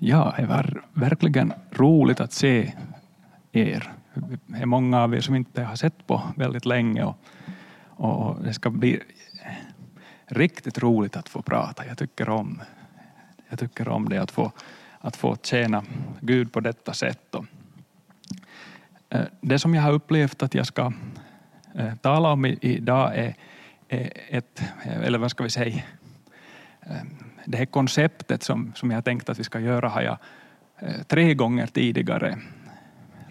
Ja, det var verkligen roligt att se er. Det är många av er som inte har sett på väldigt länge och, och det ska bli riktigt roligt att få prata. Jag tycker om, jag tycker om det, att få, att få tjäna Gud på detta sätt. Och eh, det som jag har upplevt att jag ska eh, tala om idag är, ett, eller vad ska vi säga, eh, det här konceptet som, som jag tänkt att vi ska göra har jag eh, tre gånger tidigare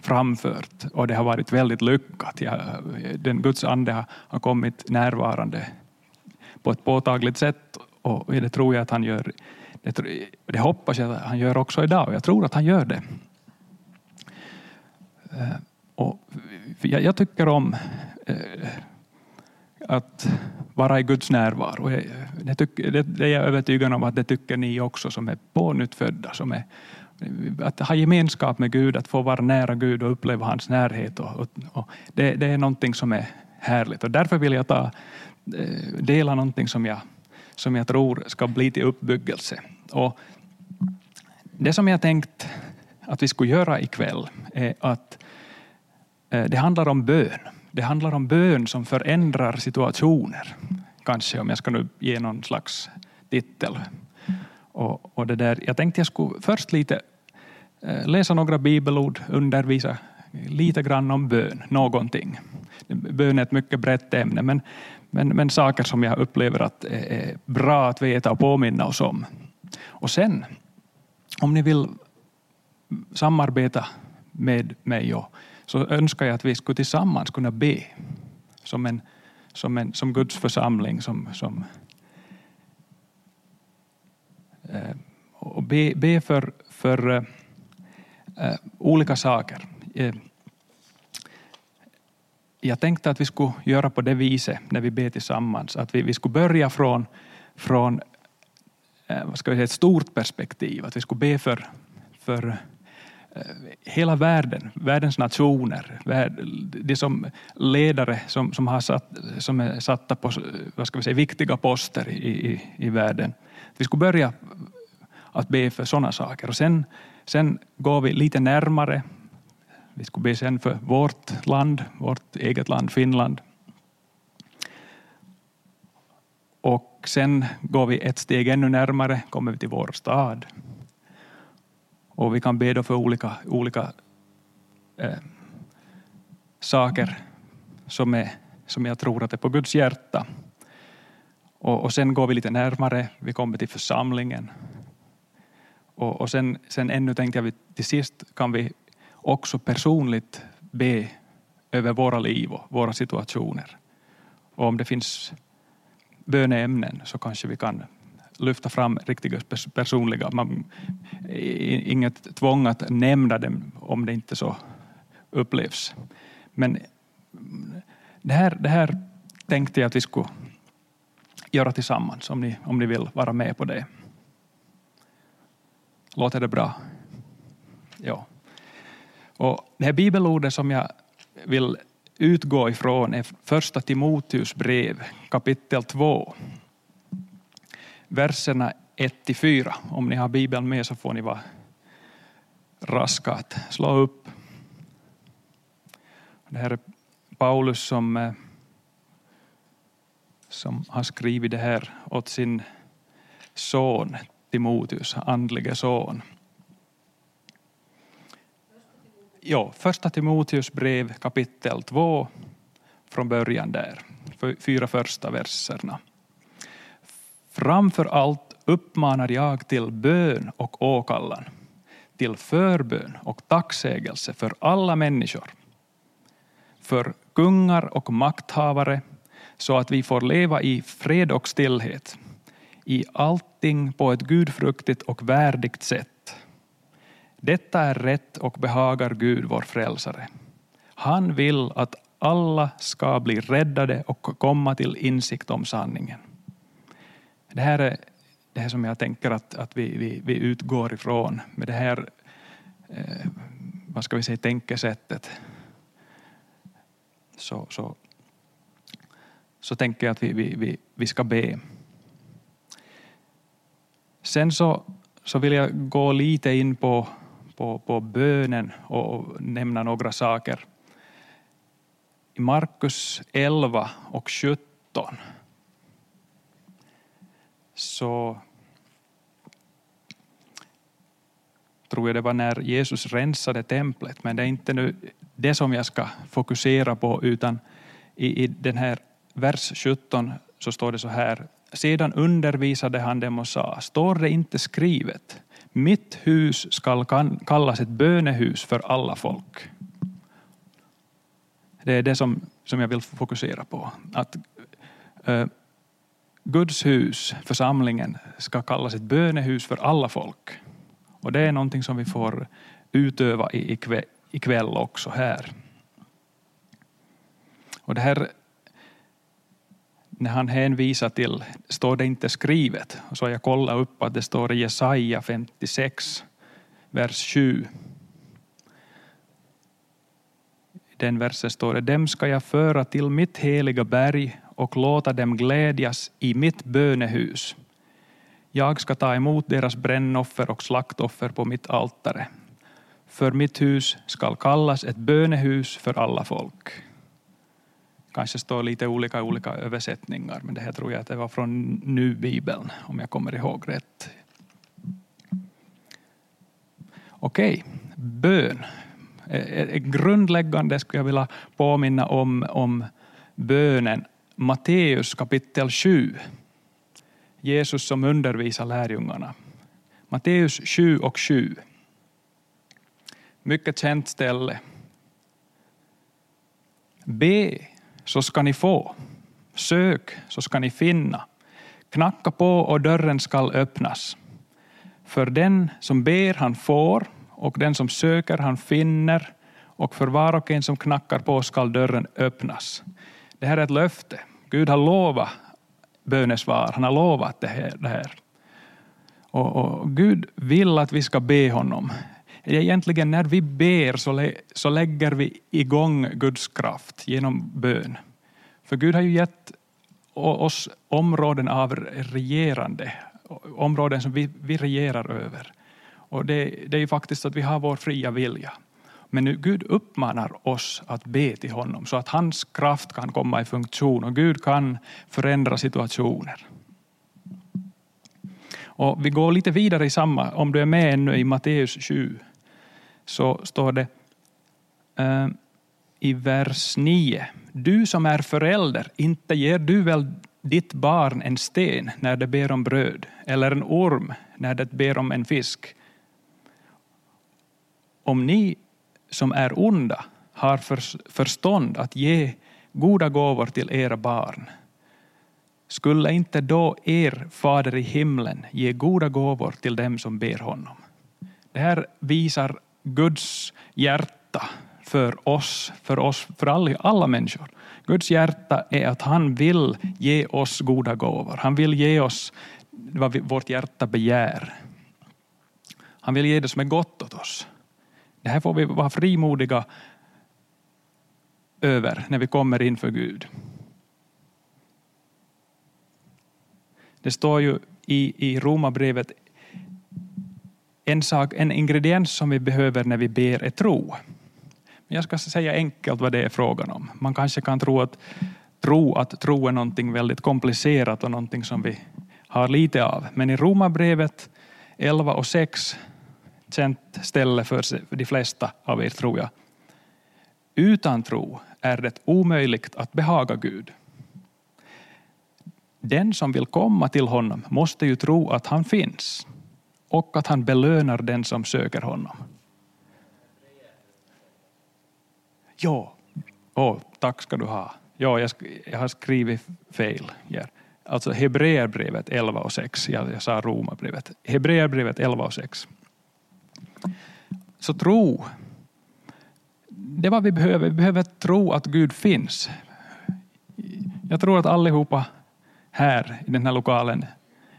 framfört och det har varit väldigt lyckat. Jag, den Guds ande har, har kommit närvarande på ett påtagligt sätt och det tror jag att han gör. Det, det hoppas jag att han gör också idag och jag tror att han gör det. Eh, och jag, jag tycker om eh, att vara i Guds närvaro. Det, tycker, det, det är jag övertygad om att det tycker ni också som är pånyttfödda, som är att ha gemenskap med Gud, att få vara nära Gud och uppleva hans närhet. Och, och, och det, det, är någonting som är härligt och därför vill jag ta, eh, dela någonting som jag, som jag tror ska bli till uppbyggelse. Och det som jag tänkt att vi skulle göra ikväll är att eh, det handlar om bön. Det handlar om bön som förändrar situationer. Kanske om jag ska nu ge någon slags titel. Och, och det där, jag tänkte jag skulle först lite eh, läsa några bibelord, undervisa lite grann om bön, någonting. Bön är ett mycket brett ämne, men, men, men saker som jag upplever att är bra att veta och påminna oss om. Och sen, om ni vill samarbeta med mig och, så önskar jag att vi skulle tillsammans kunna be som, en, som, en, som Guds församling, som, som Eh, och be, be för, för uh, olika saker. Eh, jag tänkte att vi skulle göra på det viset när vi ber tillsammans, att vi, vi skulle börja från, från vad ska vi säga, ett stort perspektiv, att vi skulle be för, för Eh, hela världen, världens nationer, de som ledare som, som, har satt, som är satta på vad ska vi säga, viktiga poster i, i, i världen. Vi skulle börja att be för sådana saker och sen, sen går vi lite närmare. Vi skulle be sen för vårt land, vårt eget land Finland. Och sen går vi ett steg ännu närmare, kommer vi till vår stad. Och vi kan be då för olika, olika eh, saker som, är, som jag tror att är på Guds hjärta. Och, och sen går vi lite närmare, vi kommer till församlingen. Och, och sen, sen ännu tänkte jag till sist kan vi också personligt be över våra liv och våra situationer. Och om det finns böneämnen så kanske vi kan lyfta fram riktiga personliga. Man, inget tvång att nämna dem om det inte så upplevs. Men det här, det här tänkte jag att vi skulle göra tillsammans om ni, om ni vill vara med på det. Låter det bra? Ja. Och det här bibelordet som jag vill utgå ifrån är första Timoteus brev kapitel 2. Verserna 1-4. Om ni har bibeln med så får ni vara raska att slå upp. Det här är Paulus som eh, som har skrivit det här åt sin son Timoteus, andlige son. Ja, första Timoteus brev kapitel 2 från början där, fyra första verserna. Framför allt uppmanar jag till bön och åkallan, till förbön och tacksägelse för alla människor, för kungar och makthavare, så att vi får leva i fred och stillhet, i allting på ett gudfruktigt och värdigt sätt. Detta är rätt och behagar Gud, vår frälsare. Han vill att alla ska bli räddade och komma till insikt om sanningen. Det här är det här som jag tänker att, att vi, vi, vi utgår ifrån med det här eh, vad ska vi säga, tänkesättet. Så, så så tänker jag att vi, vi, vi, vi ska be. Sen så, så vill jag gå lite in på, på, på bönen och nämna några saker. I Markus 11 och 17 så tror jag det var när Jesus rensade templet, men det är inte nu det som jag ska fokusera på, utan i, i den här vers 17 så står det så här. Sedan undervisade han dem och sa, står det inte skrivet, mitt hus skall kallas ett bönehus för alla folk. Det är det som, som jag vill fokusera på. Att äh, Guds hus, församlingen, ska kallas ett bönehus för alla folk. Och det är någonting som vi får utöva ikväll också här. Och det här, när han hänvisar till, står det inte skrivet, så har jag kollat upp att det står i Jesaja 56, vers 7. I den versen står det, dem ska jag föra till mitt heliga berg och låta dem glädjas i mitt bönehus. Jag ska ta emot deras brännoffer och slaktoffer på mitt altare. För mitt hus skall kallas ett bönehus för alla folk. Kanske står lite olika olika översättningar, men det här tror jag att det var från Nu-bibeln, om jag kommer ihåg rätt. Okej, bön. Grundläggande skulle jag vilja påminna om, om bönen Matteus kapitel 7 Jesus som undervisar lärjungarna. Matteus 7 och 7. Mycket känt ställe. Be så ska ni få. Sök så ska ni finna. Knacka på och dörren skall öppnas. För den som ber han får och den som söker han finner och för var och en som knackar på skall dörren öppnas. Det här är ett löfte. Gud har lovat bönesvar. Han har lovat det här. Det här. Och, och, Gud vill att vi ska be honom. Egentligen när vi ber så, lä så lägger vi igång Guds kraft genom bön. För Gud har ju gett oss områden av regerande, områden som vi, vi regerar över. Och det, det är ju faktiskt att vi har vår fria vilja. Men nu Gud uppmanar oss att be till honom så att hans kraft kan komma i funktion och Gud kan förändra situationer. Och vi går lite vidare i samma, om du är med ännu i Matteus 7, så står det eh, i vers 9. Du som är förälder, inte ger du väl ditt barn en sten när det ber om bröd, eller en orm när det ber om en fisk? Om ni som är onda har förstånd att ge goda gåvor till era barn. Skulle inte då er fader i himlen ge goda gåvor till dem som ber honom? Det här visar Guds hjärta för oss, för oss, för alla, alla människor. Guds hjärta är att han vill ge oss goda gåvor. Han vill ge oss vad vårt hjärta begär. Han vill ge det som är gott åt oss. Det här får vi vara frimodiga över när vi kommer inför Gud. Det står ju i, i Romarbrevet en, sak, en ingrediens som vi behöver när vi ber är tro. Jag ska säga enkelt vad det är frågan om. Man kanske kan tro att tro, att tro är någonting väldigt komplicerat och någonting som vi har lite av. Men i Romarbrevet 11 och 6 känt ställe för de flesta av er, tror jag. Utan tro är det omöjligt att behaga Gud. Den som vill komma till honom måste ju tro att han finns och att han belönar den som söker honom. Ja, oh, tack ska du ha. Ja, jag, jag har skrivit fel. Ja. Alltså Hebreerbrevet 11 och 6. Jag, jag sa Romarbrevet. Hebreerbrevet 11 och 6. Så tro, det är vad vi behöver. Vi behöver tro att Gud finns. Jag tror att allihopa här i den här lokalen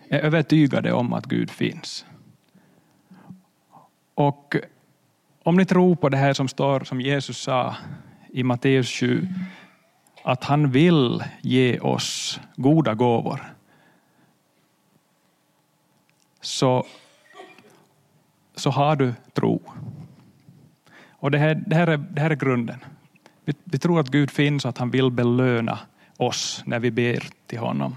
är övertygade om att Gud finns. Och om ni tror på det här som står, som Jesus sa i Matteus 7, att han vill ge oss goda gåvor, så så har du tro. Och det här, det här, är, det här är grunden. Vi, vi tror att Gud finns och att han vill belöna oss när vi ber till honom.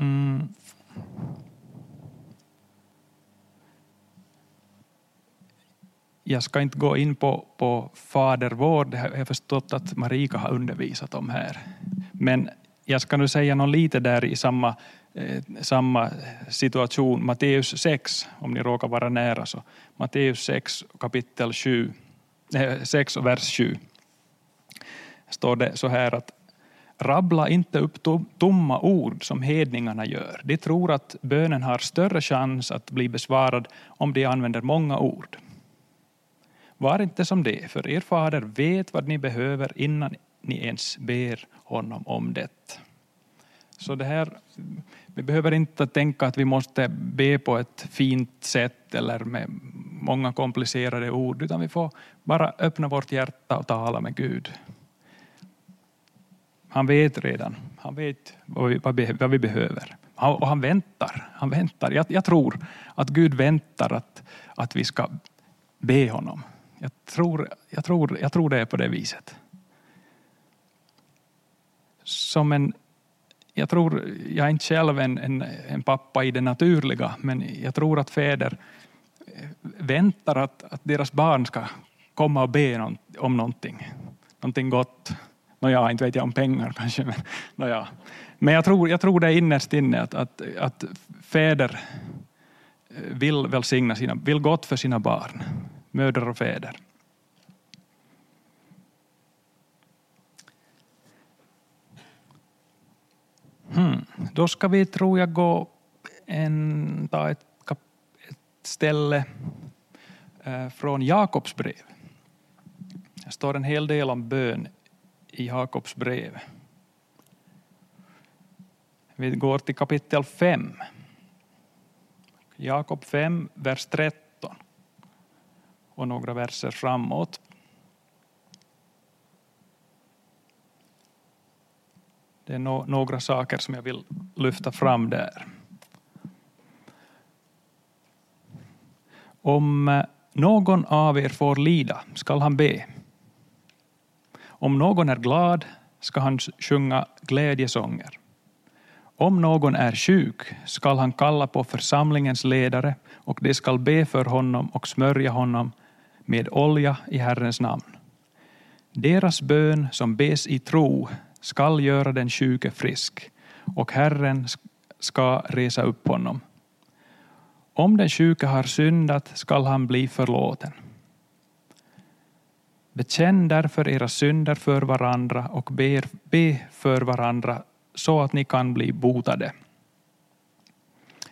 Mm. Jag ska inte gå in på, på Fader vår, det har jag förstått att Marika har undervisat om här. Men jag ska nu säga något lite där i samma, eh, samma situation. Matteus 6, om ni råkar vara nära. så Matteus 6 kapitel 7, eh, 6 och vers 7. står det så här att Rabbla inte upp tomma ord som hedningarna gör. De tror att bönen har större chans att bli besvarad om de använder många ord. Var inte som det, för er fader vet vad ni behöver innan ni ens ber honom om det. Så det här, vi behöver inte tänka att vi måste be på ett fint sätt eller med många komplicerade ord, utan vi får bara öppna vårt hjärta och tala med Gud. Han vet redan, han vet vad vi, vad vi behöver. Och han väntar. Han väntar. Jag, jag, tror att Gud väntar att, att vi ska be honom. Jag tror, jag, tror, jag tror det är på det viset. Som en, jag tror, jag är inte själv en, en, en pappa i det naturliga, men jag tror att fäder eh, väntar att, att deras barn ska komma och be om någonting, någonting gott. Nåja, inte vet jag om pengar kanske, men, nåja. men jag, tror, jag tror det är innerst inne att, att, att fäder eh, vill välsigna sina, vill gott för sina barn, mödrar och fäder. Hmm. Då ska vi, tror jag, gå en, ta ett, ett ställe eh, från Jakobs brev. Det står en hel del om bön i Jakobs brev. Vi går till kapitel 5. Jakob 5, vers 13 och några verser framåt. Det är no några saker som jag vill lyfta fram där. Om eh, någon av er får lida skall han be. Om någon är glad ska han sjunga glädjesånger. Om någon är sjuk skall han kalla på församlingens ledare och de skall be för honom och smörja honom med olja i Herrens namn. Deras bön som bes i tro skall göra den sjuke frisk och Herren ska resa upp honom. Om den sjuke har syndat skall han bli förlåten. Bekänn därför era synder för varandra och be, be för varandra så att ni kan bli botade.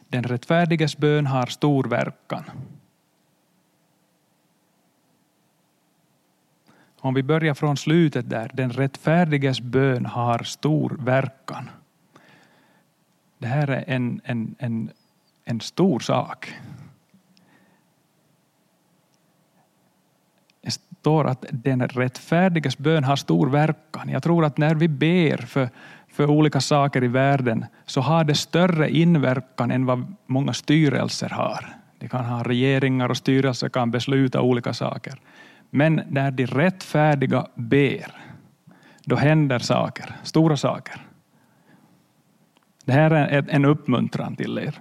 Den rättfärdiges bön har stor verkan. Om vi börjar från slutet där, den rättfärdiges bön har stor verkan. Det här är en, en, en, en stor sak. Det står att den rättfärdiges bön har stor verkan. Jag tror att när vi ber för, för olika saker i världen så har det större inverkan än vad många styrelser har. Det kan ha regeringar och styrelser kan besluta olika saker. Men när de rättfärdiga ber, då händer saker, stora saker. Det här är en uppmuntran till er.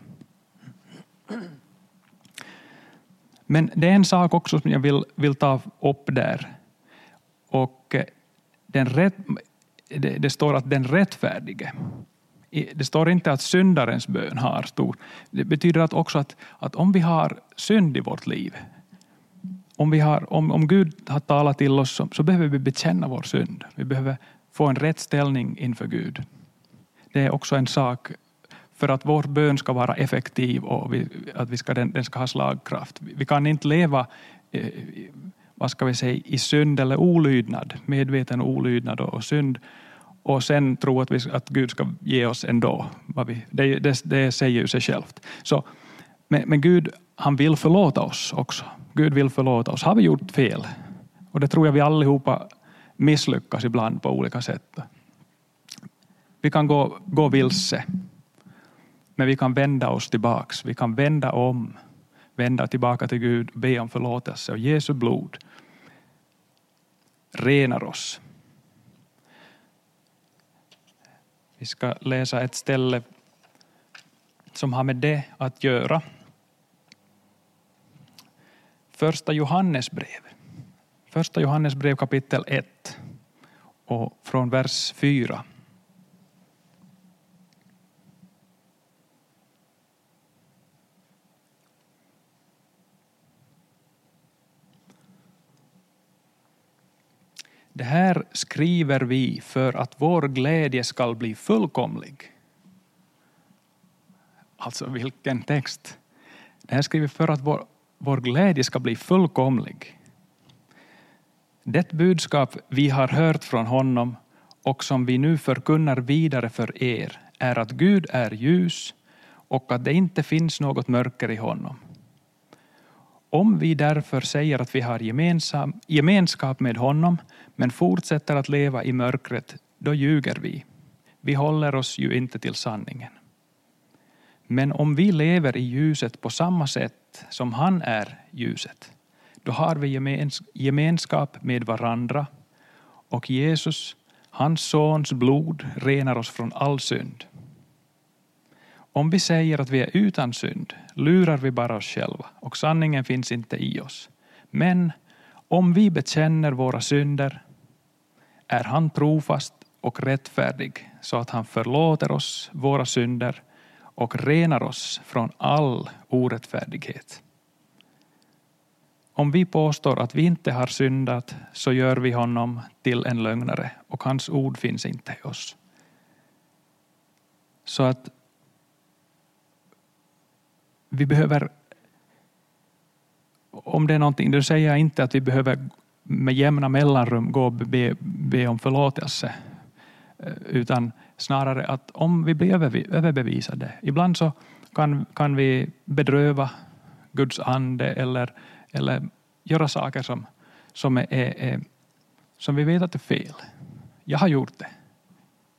Men det är en sak också som jag vill, vill ta upp där. Och eh, den rätt, det, det står att den rättfärdige, det står inte att syndarens bön har stor. Det betyder att också att, att om vi har synd i vårt liv, om, vi har, om, om Gud har talat till oss så, så behöver vi bekänna vår synd. Vi behöver få en rätt ställning inför Gud. Det är också en sak för att vår bön ska vara effektiv och vi, att vi ska, den, den ska ha slagkraft. Vi kan inte leva eh, vad ska vi säga, i synd eller olydnad, medveten olydnad och, och synd och sen tro att, vi, att Gud ska ge oss ändå. Vad vi, det, det, det säger ju sig självt. Så, men, men Gud han vill förlåta oss också. Gud vill förlåta oss. Har vi gjort fel? Och det tror jag vi allihopa misslyckas ibland på olika sätt. vi kan gå, gå vilse. Men vi kan vända oss tillbaks. Vi kan vända om, vända tillbaka till Gud, be om förlåtelse och Jesu blod renar oss. Vi ska läsa ett ställe som har med det att göra. Första Johannesbrev. Första Johannesbrev kapitel 1 och från vers 4. Det här skriver vi för att vår glädje skall bli fullkomlig. Alltså vilken text! Det här skriver vi för att vår, vår glädje ska bli fullkomlig. Det budskap vi har hört från honom och som vi nu förkunnar vidare för er är att Gud är ljus och att det inte finns något mörker i honom. Om vi därför säger att vi har gemensam, gemenskap med honom men fortsätter att leva i mörkret, då ljuger vi. Vi håller oss ju inte till sanningen. Men om vi lever i ljuset på samma sätt som han är ljuset, då har vi gemenskap med varandra och Jesus, hans sons blod, renar oss från all synd. Om vi säger att vi är utan synd lurar vi bara oss själva och sanningen finns inte i oss. Men om vi bekänner våra synder är han trofast och rättfärdig så att han förlåter oss våra synder och renar oss från all orättfärdighet. Om vi påstår att vi inte har syndat så gör vi honom till en lögnare och hans ord finns inte i oss. Så att vi behöver, om det är någonting, då säger jag inte att vi behöver med jämna mellanrum gå och be, be om förlåtelse, eh, utan snarare att om vi blir överbevisade, ibland så kan, kan vi bedröva Guds ande eller, eller göra saker som, som, är, är, som vi vet att är fel. Jag har gjort det.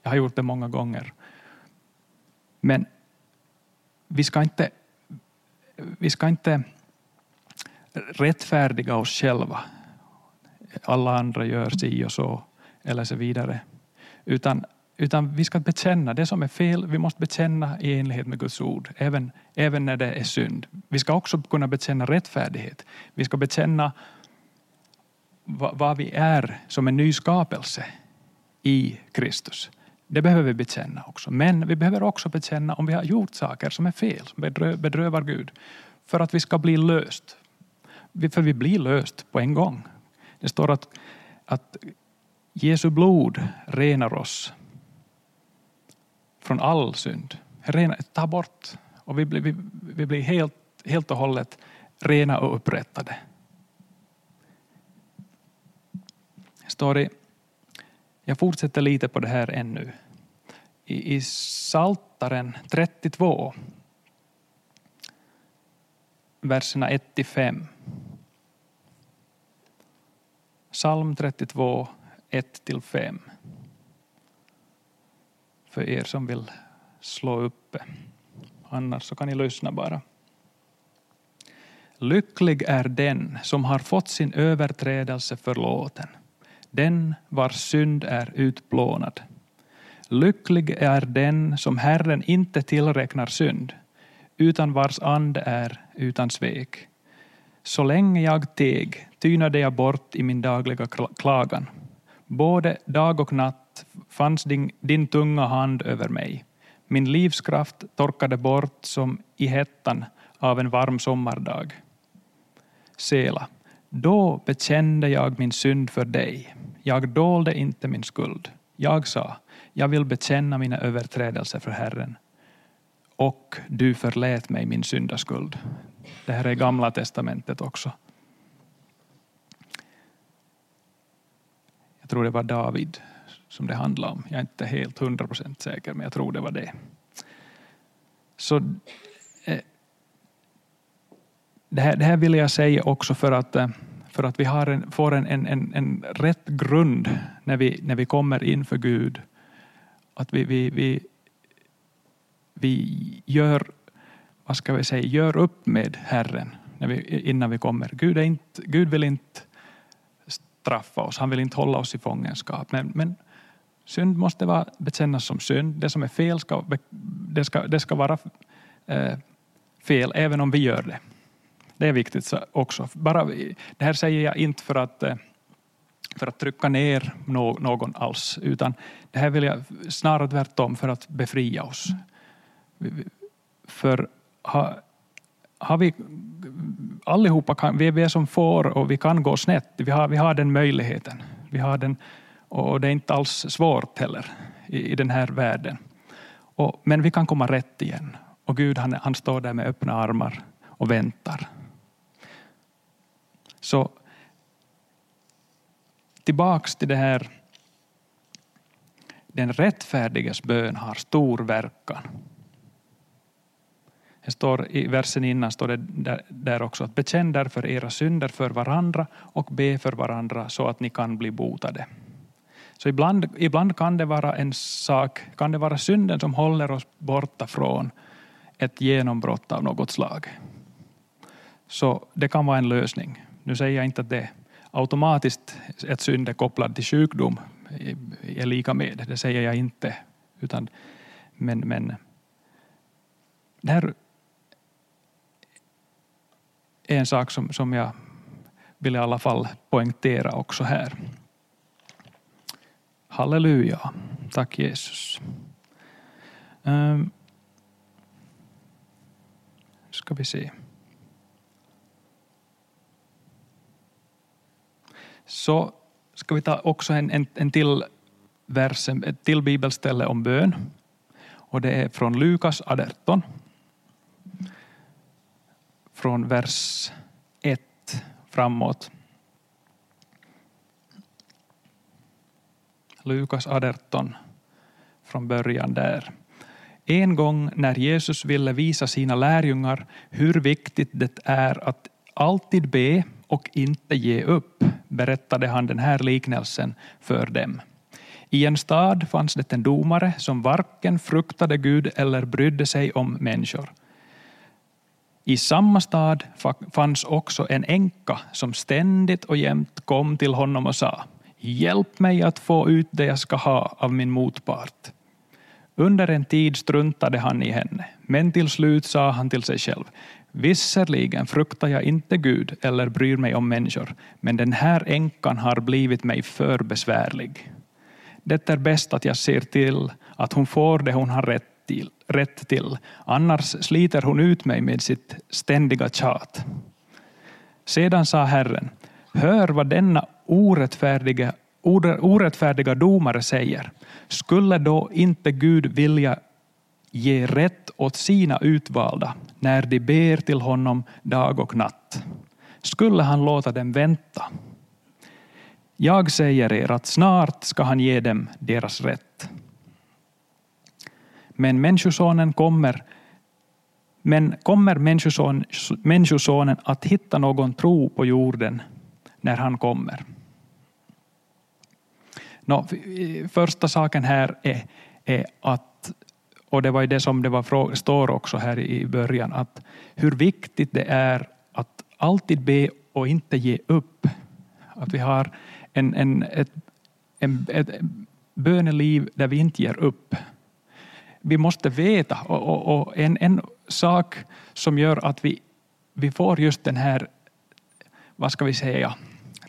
Jag har gjort det många gånger. Men vi ska inte vi ska inte rättfärdiga oss själva. Alla andra gör si och så, eller så vidare. Utan, utan vi ska bekänna det som är fel, vi måste bekänna i enlighet med Guds ord, även, även när det är synd. Vi ska också kunna bekänna rättfärdighet. Vi ska bekänna vad, vad vi är som en ny skapelse i Kristus. Det behöver vi bekänna också. Men vi behöver också bekänna om vi har gjort saker som är fel, som bedrövar Gud. För att vi ska bli löst. För vi blir löst på en gång. Det står att, att Jesu blod renar oss från all synd. Rena, ta bort och vi blir, vi, vi blir helt, helt och hållet rena och upprättade. Står det, jag fortsätter lite på det här ännu. I, i Saltaren 32, verserna 1-5. Psalm 32, 1-5. För er som vill slå upp Annars så kan ni lyssna bara. Lycklig är den som har fått sin överträdelse förlåten den vars synd är utplånad. Lycklig är den som Herren inte tillräknar synd, utan vars ande är utan svek. Så länge jag teg tynade jag bort i min dagliga klagan. Både dag och natt fanns din, din tunga hand över mig. Min livskraft torkade bort som i hettan av en varm sommardag. Sela. Då bekände jag min synd för dig. Jag dolde inte min skuld. Jag sa, jag vill bekänna mina överträdelser för Herren. Och du förlät mig min syndaskuld. Det här är gamla testamentet också. Jag tror det var David som det handlade om. Jag är inte helt hundra procent säker, men jag tror det var det. Så eh, det här, det här vill jag säga också för att eh, för att vi har en, får en, en, en, en rätt grund när vi, när vi kommer inför Gud. att vi, vi, vi, vi gör, vad ska vi säga, gör upp med Herren när vi, innan vi kommer. Gud, är inte, Gud vill inte straffa oss, han vill inte hålla oss i fångenskap. Men, men synd måste vara, bekännas som synd. Det som är fel ska, det ska, det ska vara eh, fel även om vi gör det. Det är viktigt också. Bara, det här säger jag inte för att, eh, för att trycka ner någon alls, utan det här vill jag snarare tvärtom för att befria oss. För har, har vi allihopa kan, vi är som får och vi kan gå snett. Vi har, vi har den möjligheten. Vi har den, och det är inte alls svårt heller i, i den här världen. Och, men vi kan komma rätt igen. Och Gud han, han står där med öppna armar och väntar. Så tillbaks till det här. Den rättfärdiges bön har stor verkan. Det står I versen innan står det där, där också att bekänn därför era synder för varandra och be för varandra så att ni kan bli botade. Så ibland, ibland kan det vara en sak, kan det vara synden som håller oss borta från ett genombrott av något slag. Så det kan vara en lösning. Nu säger jag inte att det automatiskt ett synd är kopplad till sjukdom är lika med, det säger jag inte. Utan, men, men det här är en sak som, som jag vill i alla fall poängtera också här. Halleluja. Tack Jesus. Um, ska vi se. Så ska vi ta också en, en, en till vers, ett till bibelställe om bön. Och det är från Lukas 18 från vers 1 framåt. Lukas 18 från början där. En gång när Jesus ville visa sina lärjungar hur viktigt det är att alltid be och inte ge upp berättade han den här liknelsen för dem. I en stad fanns det en domare som varken fruktade Gud eller brydde sig om människor. I samma stad fanns också en änka som ständigt och jämt kom till honom och sa Hjälp mig att få ut det jag ska ha av min motpart. Under en tid struntade han i henne, men till slut sa han till sig själv Visserligen fruktar jag inte Gud eller bryr mig om människor, men den här änkan har blivit mig för besvärlig. Det är bäst att jag ser till att hon får det hon har rätt till, rätt till. Annars sliter hon ut mig med sitt ständiga tjat. Sedan sa Herren, hör vad denna orättfärdiga, orättfärdiga domare säger. Skulle då inte Gud vilja ge rätt åt sina utvalda när de ber till honom dag och natt? Skulle han låta dem vänta? Jag säger er att snart ska han ge dem deras rätt. Men människosonen kommer men kommer människoson, människosonen att hitta någon tro på jorden när han kommer? No, första saken här är, är att, och det var ju det som det var, står också här i början, att hur viktigt det är att alltid be och inte ge upp. Att vi har en, en, ett, en, ett böneliv där vi inte ger upp vi måste veta och, och, och, en, en sak som gör att vi, vi får just den här, vad ska vi säga,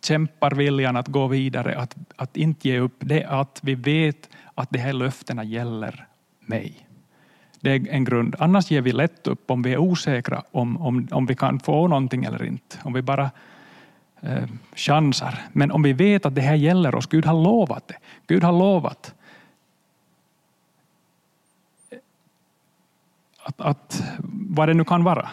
kämpar viljan att gå vidare, att, att inte ge upp, det är att vi vet att de här löftena gäller mig. Det är en grund. Annars ger vi lätt upp om vi är osäkra om, om, om vi kan få någonting eller inte. Om vi bara eh, chansar. Men om vi vet att det här gäller oss, Gud har lovat det. Gud har lovat att, att vad det nu kan vara.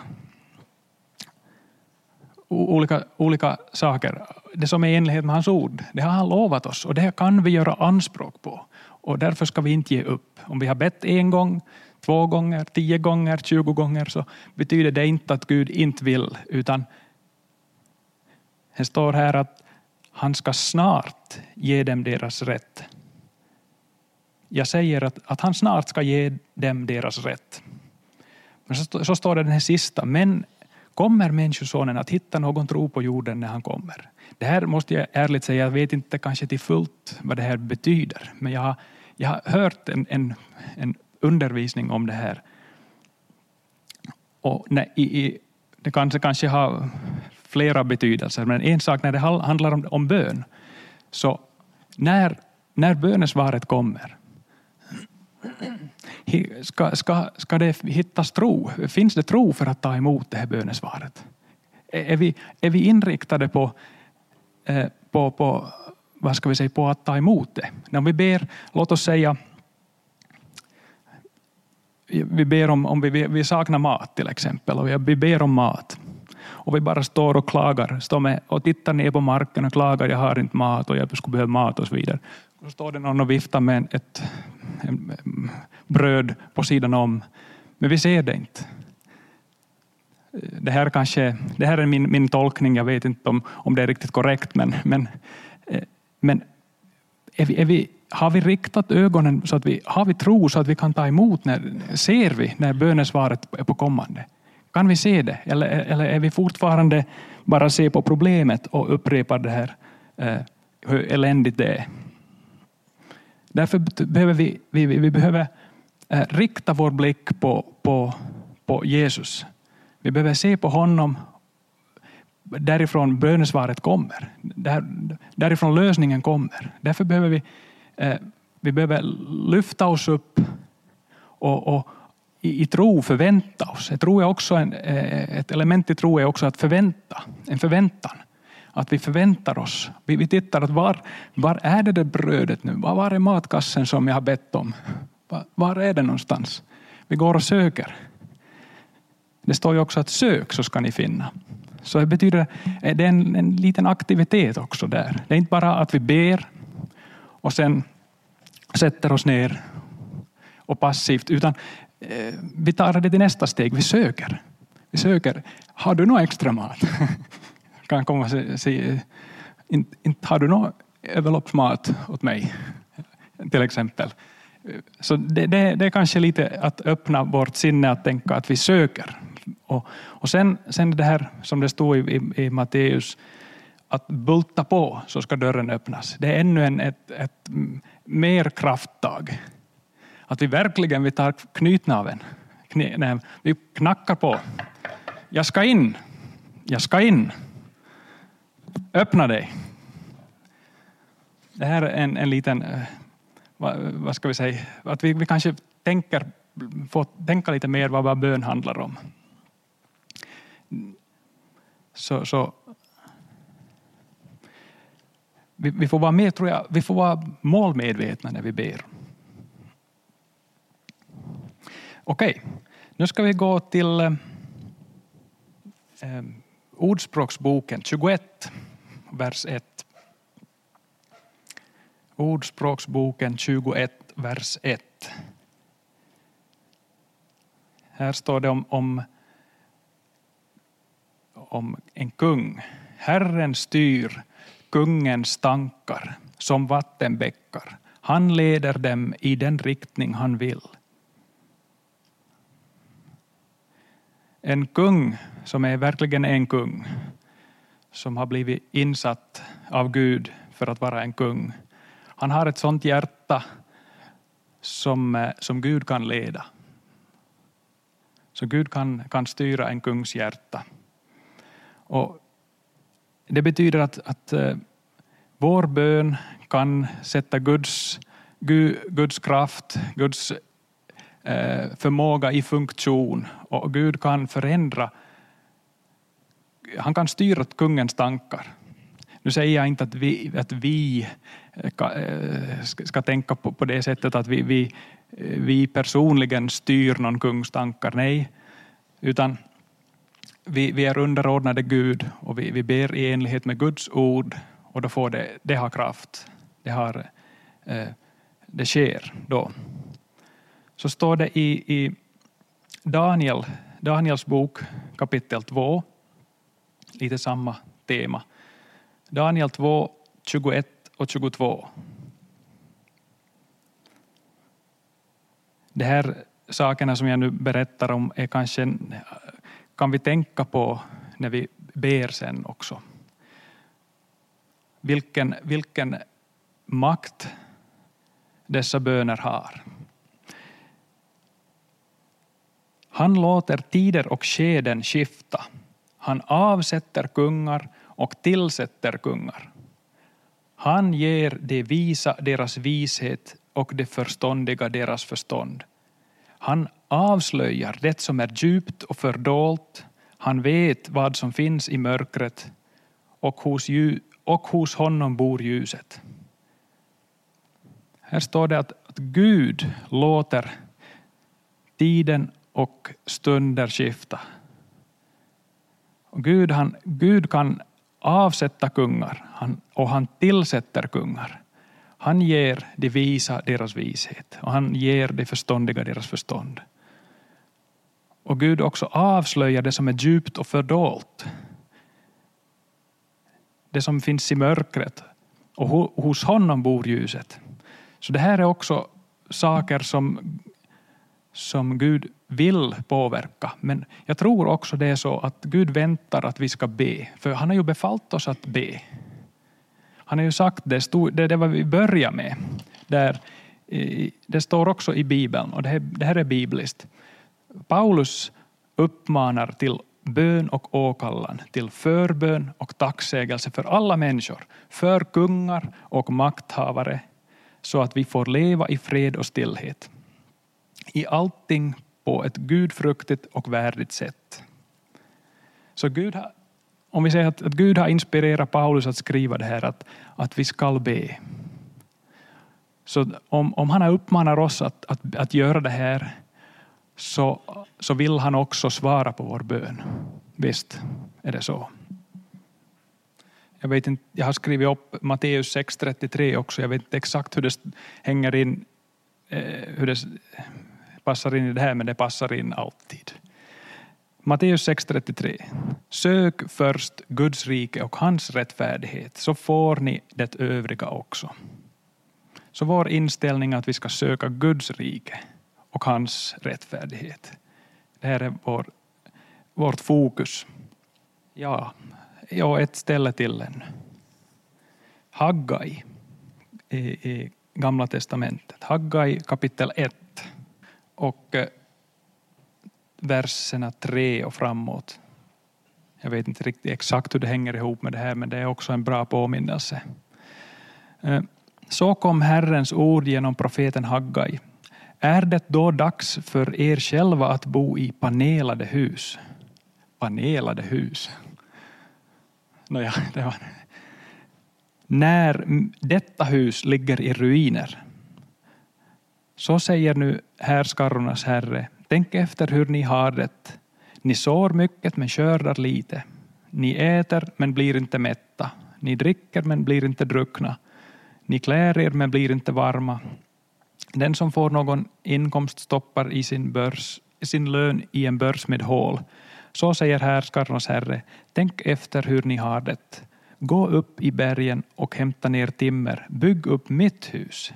Olika, olika saker. Det som är i enlighet med hans ord, det har han lovat oss och det kan vi göra anspråk på. Och därför ska vi inte ge upp. Om vi har bett en gång, två gånger, tio gånger, tjugo gånger så betyder det inte att Gud inte vill utan det står här att han ska snart ge dem deras rätt. jag säger att, att han snart ska ge dem deras rätt. Men så, så står det den här sista, men kommer Människosonen att hitta någon tro på jorden när han kommer? Det här måste jag ärligt säga, jag vet inte kanske till fullt vad det här betyder, men jag har, jag har hört en, en, en undervisning om det här. Och när, i, i, det kanske, kanske har flera betydelser, men en sak när det handlar om, om bön, så när, när bönesvaret kommer, ska, ska, ska det hittas tro? Finns det tro för att ta emot det här bönesvaret? Är vi, är vi inriktade på, eh, på, på, vad ska vi säga, på att ta emot det? När vi ber, låt oss säga, vi ber om, om vi, vi saknar mat till exempel, och vi ber om mat. Och vi bara står och klagar, står med och tittar ner på marken och klagar, jag har inte mat och jag skulle behöva mat och så vidare. Så står det någon och viftar med ett bröd på sidan om, men vi ser det inte. Det här, kanske, det här är min, min tolkning, jag vet inte om, om det är riktigt korrekt, men, men, eh, men är vi, är vi, har vi riktat ögonen så att vi har vi tro så att vi kan ta emot, när, ser vi när bönesvaret är på kommande? Kan vi se det? Eller, eller är vi fortfarande bara se på problemet och upprepar det här eh, hur eländigt det är? Därför behöver vi, vi, vi behöver eh, rikta vår blick på, på, på Jesus. Vi behöver se på honom därifrån bönesvaret kommer. Där, därifrån lösningen kommer. Därför behöver vi, eh, vi behöver lyfta oss upp och, och i, i, tro förvänta oss. Jag tror är också en, eh, ett element i tro är också att förvänta, en förväntan. Att vi förväntar oss. Vi, vi tittar att var, var är det där brödet nu? Var, var är matkassen som jag har bett om? Var, var är den någonstans? Vi går och söker. Det står ju också att sök så ska ni finna. Så det betyder, det är en, en liten aktivitet också där. Det är inte bara att vi ber och sen sätter oss ner och passivt, utan eh, vi tar det till nästa steg. Vi söker. Vi söker. Har du någon extra mat? kan komma och säga, inte, inte har du någon överloppsmat åt mig? Till exempel. Så det, det, det, är kanske lite att öppna vårt sinne att tänka att vi söker. Och, och sen, sen det här som det stod i, i, i Matteus, att bulta på så ska dörren öppnas. Det är ännu en, ett, ett mer krafttag. Att vi verkligen vi tar knytnaven. Kny, nej, vi knackar på. Jag ska in. Jag ska in. Öppna dig. Det här är en, en liten, eh, vad, vad ska vi säga, att vi, vi kanske tänker, får tänka lite mer vad, vad bön handlar om. Så, så vi, vi, får vara med, tror jag, vi får vara målmedvetna när vi ber. Okej, nu ska vi gå till eh, eh Ordspråksboken 21, vers 1. Ordspråksboken 21, vers 1. Här står det om, om, om en kung. Herren styr kungens tankar som vattenbäckar. Han leder dem i den riktning han vill. En kung som är verkligen en kung, som har blivit insatt av Gud för att vara en kung. Han har ett sånt hjärta som, eh, som Gud kan leda. Så Gud kan, kan styra en kungs hjärta. Och det betyder att, att eh, vår bön kan sätta Guds, Guds kraft, Guds eh, förmåga i funktion och Gud kan förändra han kan styra kungens tankar. Nu säger jag inte att vi, att vi eh, eh, ska tänka på, det sättet att vi, vi, eh, vi personligen styr någon kungs tankar, nej. Utan vi, vi är underordnade Gud och vi, vi ber i enlighet med Guds ord och då får det, det har kraft. Det, har, det sker då. Så står det i, i Daniel, Daniels bok kapitel 2 lite samma tema. Daniel 2, 21 och 22. de här sakerna som jag nu berättar om är kanske, kan vi tänka på när vi ber sen också. Vilken, vilken makt dessa böner har. Han låter tider och skeden skifta. Han avsätter kungar och tillsätter kungar. Han ger de visa deras vishet och de förståndiga deras förstånd. Han avslöjar det som är djupt och fördolt. Han vet vad som finns i mörkret och hos, och hos honom bor ljuset. Här står det att, att Gud låter tiden och stunder skifta. Gud, han, Gud kan avsätta kungar han, och han tillsätter kungar. Han ger de visa deras vishet och han ger de förståndiga deras förstånd. Och Gud också avslöjar det som är djupt och fördolt. Det som finns i mörkret och hos honom bor ljuset. Så det här är också saker som, som Gud vill påverka. Men jag tror också det är så att Gud väntar att vi ska be. För han har ju befallt oss att be. Han har ju sagt det, stod, det, det var vi börjar med. Där, det står också i Bibeln och det här, det här är bibliskt. Paulus uppmanar till bön och åkallan, till förbön och tacksägelse för alla människor, för kungar och makthavare, så att vi får leva i fred och stillhet. I allting på ett gudfruktigt och värdigt sätt. Så Gud har, om vi säger att, att Gud har inspirerat Paulus att skriva det här, att, att vi ska be. Så om, om han uppmanar oss att, att, att göra det här, så, så vill han också svara på vår bön. Visst är det så. Jag, vet inte, jag har skrivit upp Matteus 6.33 också. Jag vet inte exakt hur det hänger in, eh, hur det passar in i det här, men det passar in alltid. Matteus 6.33. Sök först Guds rike och hans rättfärdighet, så får ni det övriga också. Så vår inställning är att vi ska söka Guds rike och hans rättfärdighet. Det här är vår, vårt fokus. Ja, ja, ett ställe till ännu. Haggai i, i Gamla testamentet. Haggai kapitel 1 och eh, verserna 3 och framåt. Jag vet inte riktigt exakt hur det hänger ihop med det här, men det är också en bra påminnelse. Eh, Så kom Herrens ord genom profeten Haggai. Är det då dags för er själva att bo i panelade hus? Panelade hus? Nåja, det var... När detta hus ligger i ruiner. Så säger nu härskarornas Herre, tänk efter hur ni har det. Ni sår mycket men skördar lite. Ni äter men blir inte mätta. Ni dricker men blir inte druckna. Ni klär er men blir inte varma. Den som får någon inkomst stoppar i sin, börs, sin lön i en börs med hål. Så säger härskarnas herre, tänk efter hur ni har det. Gå upp i bergen och hämta ner timmer, bygg upp mitt hus.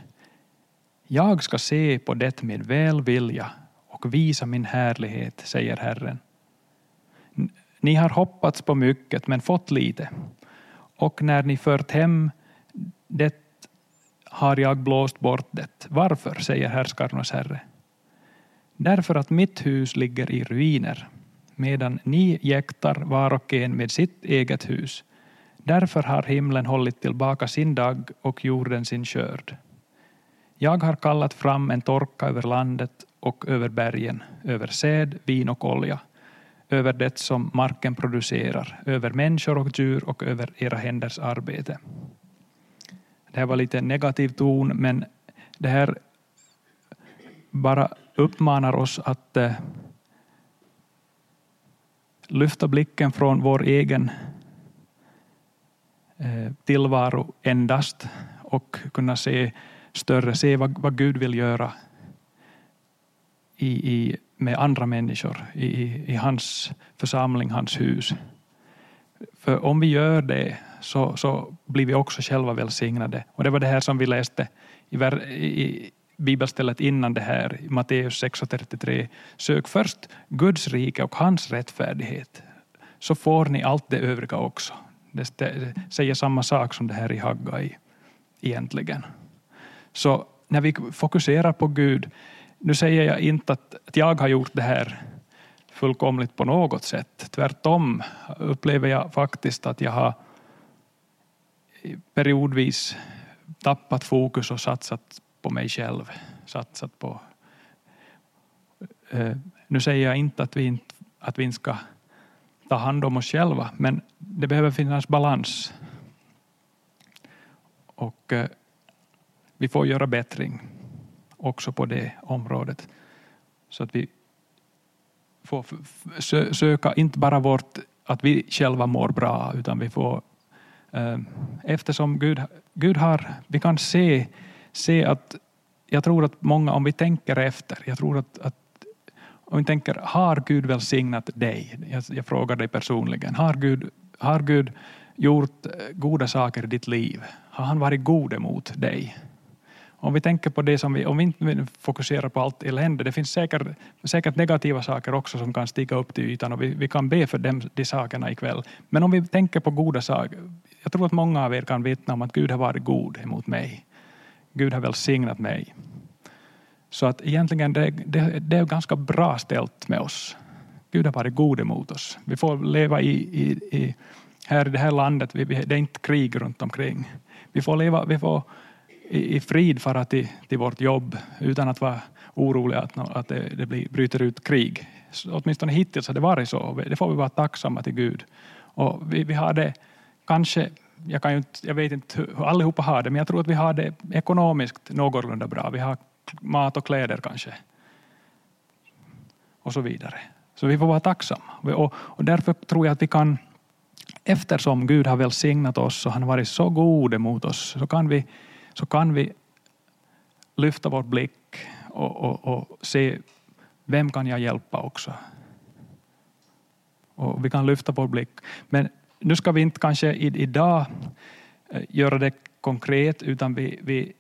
Jag ska se på det med välvilja och visa min härlighet, säger Herren. Ni har hoppats på mycket men fått lite. Och när ni fört hem det har jag blåst bort det. Varför, säger härskarnas Herre. Därför att mitt hus ligger i ruiner, medan ni jäktar var och en med sitt eget hus. Därför har himlen hållit tillbaka sin dag och jorden sin skörd. Jag har kallat fram en torka över landet och över bergen, över säd, vin och olja, över det som marken producerar, över människor och djur och över era händers arbete. Det här var lite negativ ton, men det här bara uppmanar oss att eh, lyfta blicken från vår egen eh, tillvaro endast och kunna se större, se vad, vad Gud vill göra i, i, med andra människor i, i hans församling, hans hus. För om vi gör det så, så blir vi också själva välsignade. Och det var det här som vi läste i, i bibelstället innan det här, Matteus 6.33. Sök först Guds rike och hans rättfärdighet, så får ni allt det övriga också. Det säger samma sak som det här i Haggai egentligen. Så när vi fokuserar på Gud, nu säger jag inte att, att jag har gjort det här fullkomligt på något sätt. Tvärtom upplever jag faktiskt att jag har periodvis tappat fokus och satsat på mig själv. Satsat på, eh, nu säger jag inte att vi inte, att vi inte ska ta hand om oss själva, men det behöver finnas balans. Och eh, vi får göra bättring också på det området. Så att vi får söka inte bara vårt, att vi själva mår bra, utan vi får eh, eftersom Gud, Gud har, vi kan se, se att jag tror att många, om vi tänker efter, jag tror att, att om vi tänker, har Gud välsignat dig? Jag, jag frågar dig personligen, har Gud, har Gud gjort eh, goda saker i ditt liv? Har han varit god emot dig? Om vi tänker på det som vi, om vi inte fokuserar på allt elände, det finns säkert, säkert negativa saker också som kan stiga upp till ytan och vi, vi kan be för dem, de sakerna ikväll. Men om vi tänker på goda saker, jag tror att många av er kan vittna om att Gud har varit god emot mig. Gud har välsignat mig. Så att egentligen det, det, det är ganska bra ställt med oss. Gud har varit god emot oss. Vi får leva i, i, i här i det här landet, vi, det är inte krig runt omkring. Vi får leva, vi får i, i frid fara till, till vårt jobb utan att vara oroliga att, att det, det blir, bryter ut krig. Så åtminstone hittills har det varit så. Det får vi vara tacksamma till Gud. Och vi, vi har det kanske, jag, kan inte, jag vet inte hur allihopa har det, men jag tror att vi har det ekonomiskt någorlunda bra. Vi har mat och kläder kanske. Och så vidare. Så vi får vara tacksamma. Och, och därför tror jag att vi kan, eftersom Gud har välsignat oss och han har varit så god emot oss, så kan vi så kan vi lyfta vår blick och, och, och se vem kan jag hjälpa också. Och vi kan lyfta vår blick. Men nu ska vi inte kanske idag eh, göra det konkret utan vi, vi,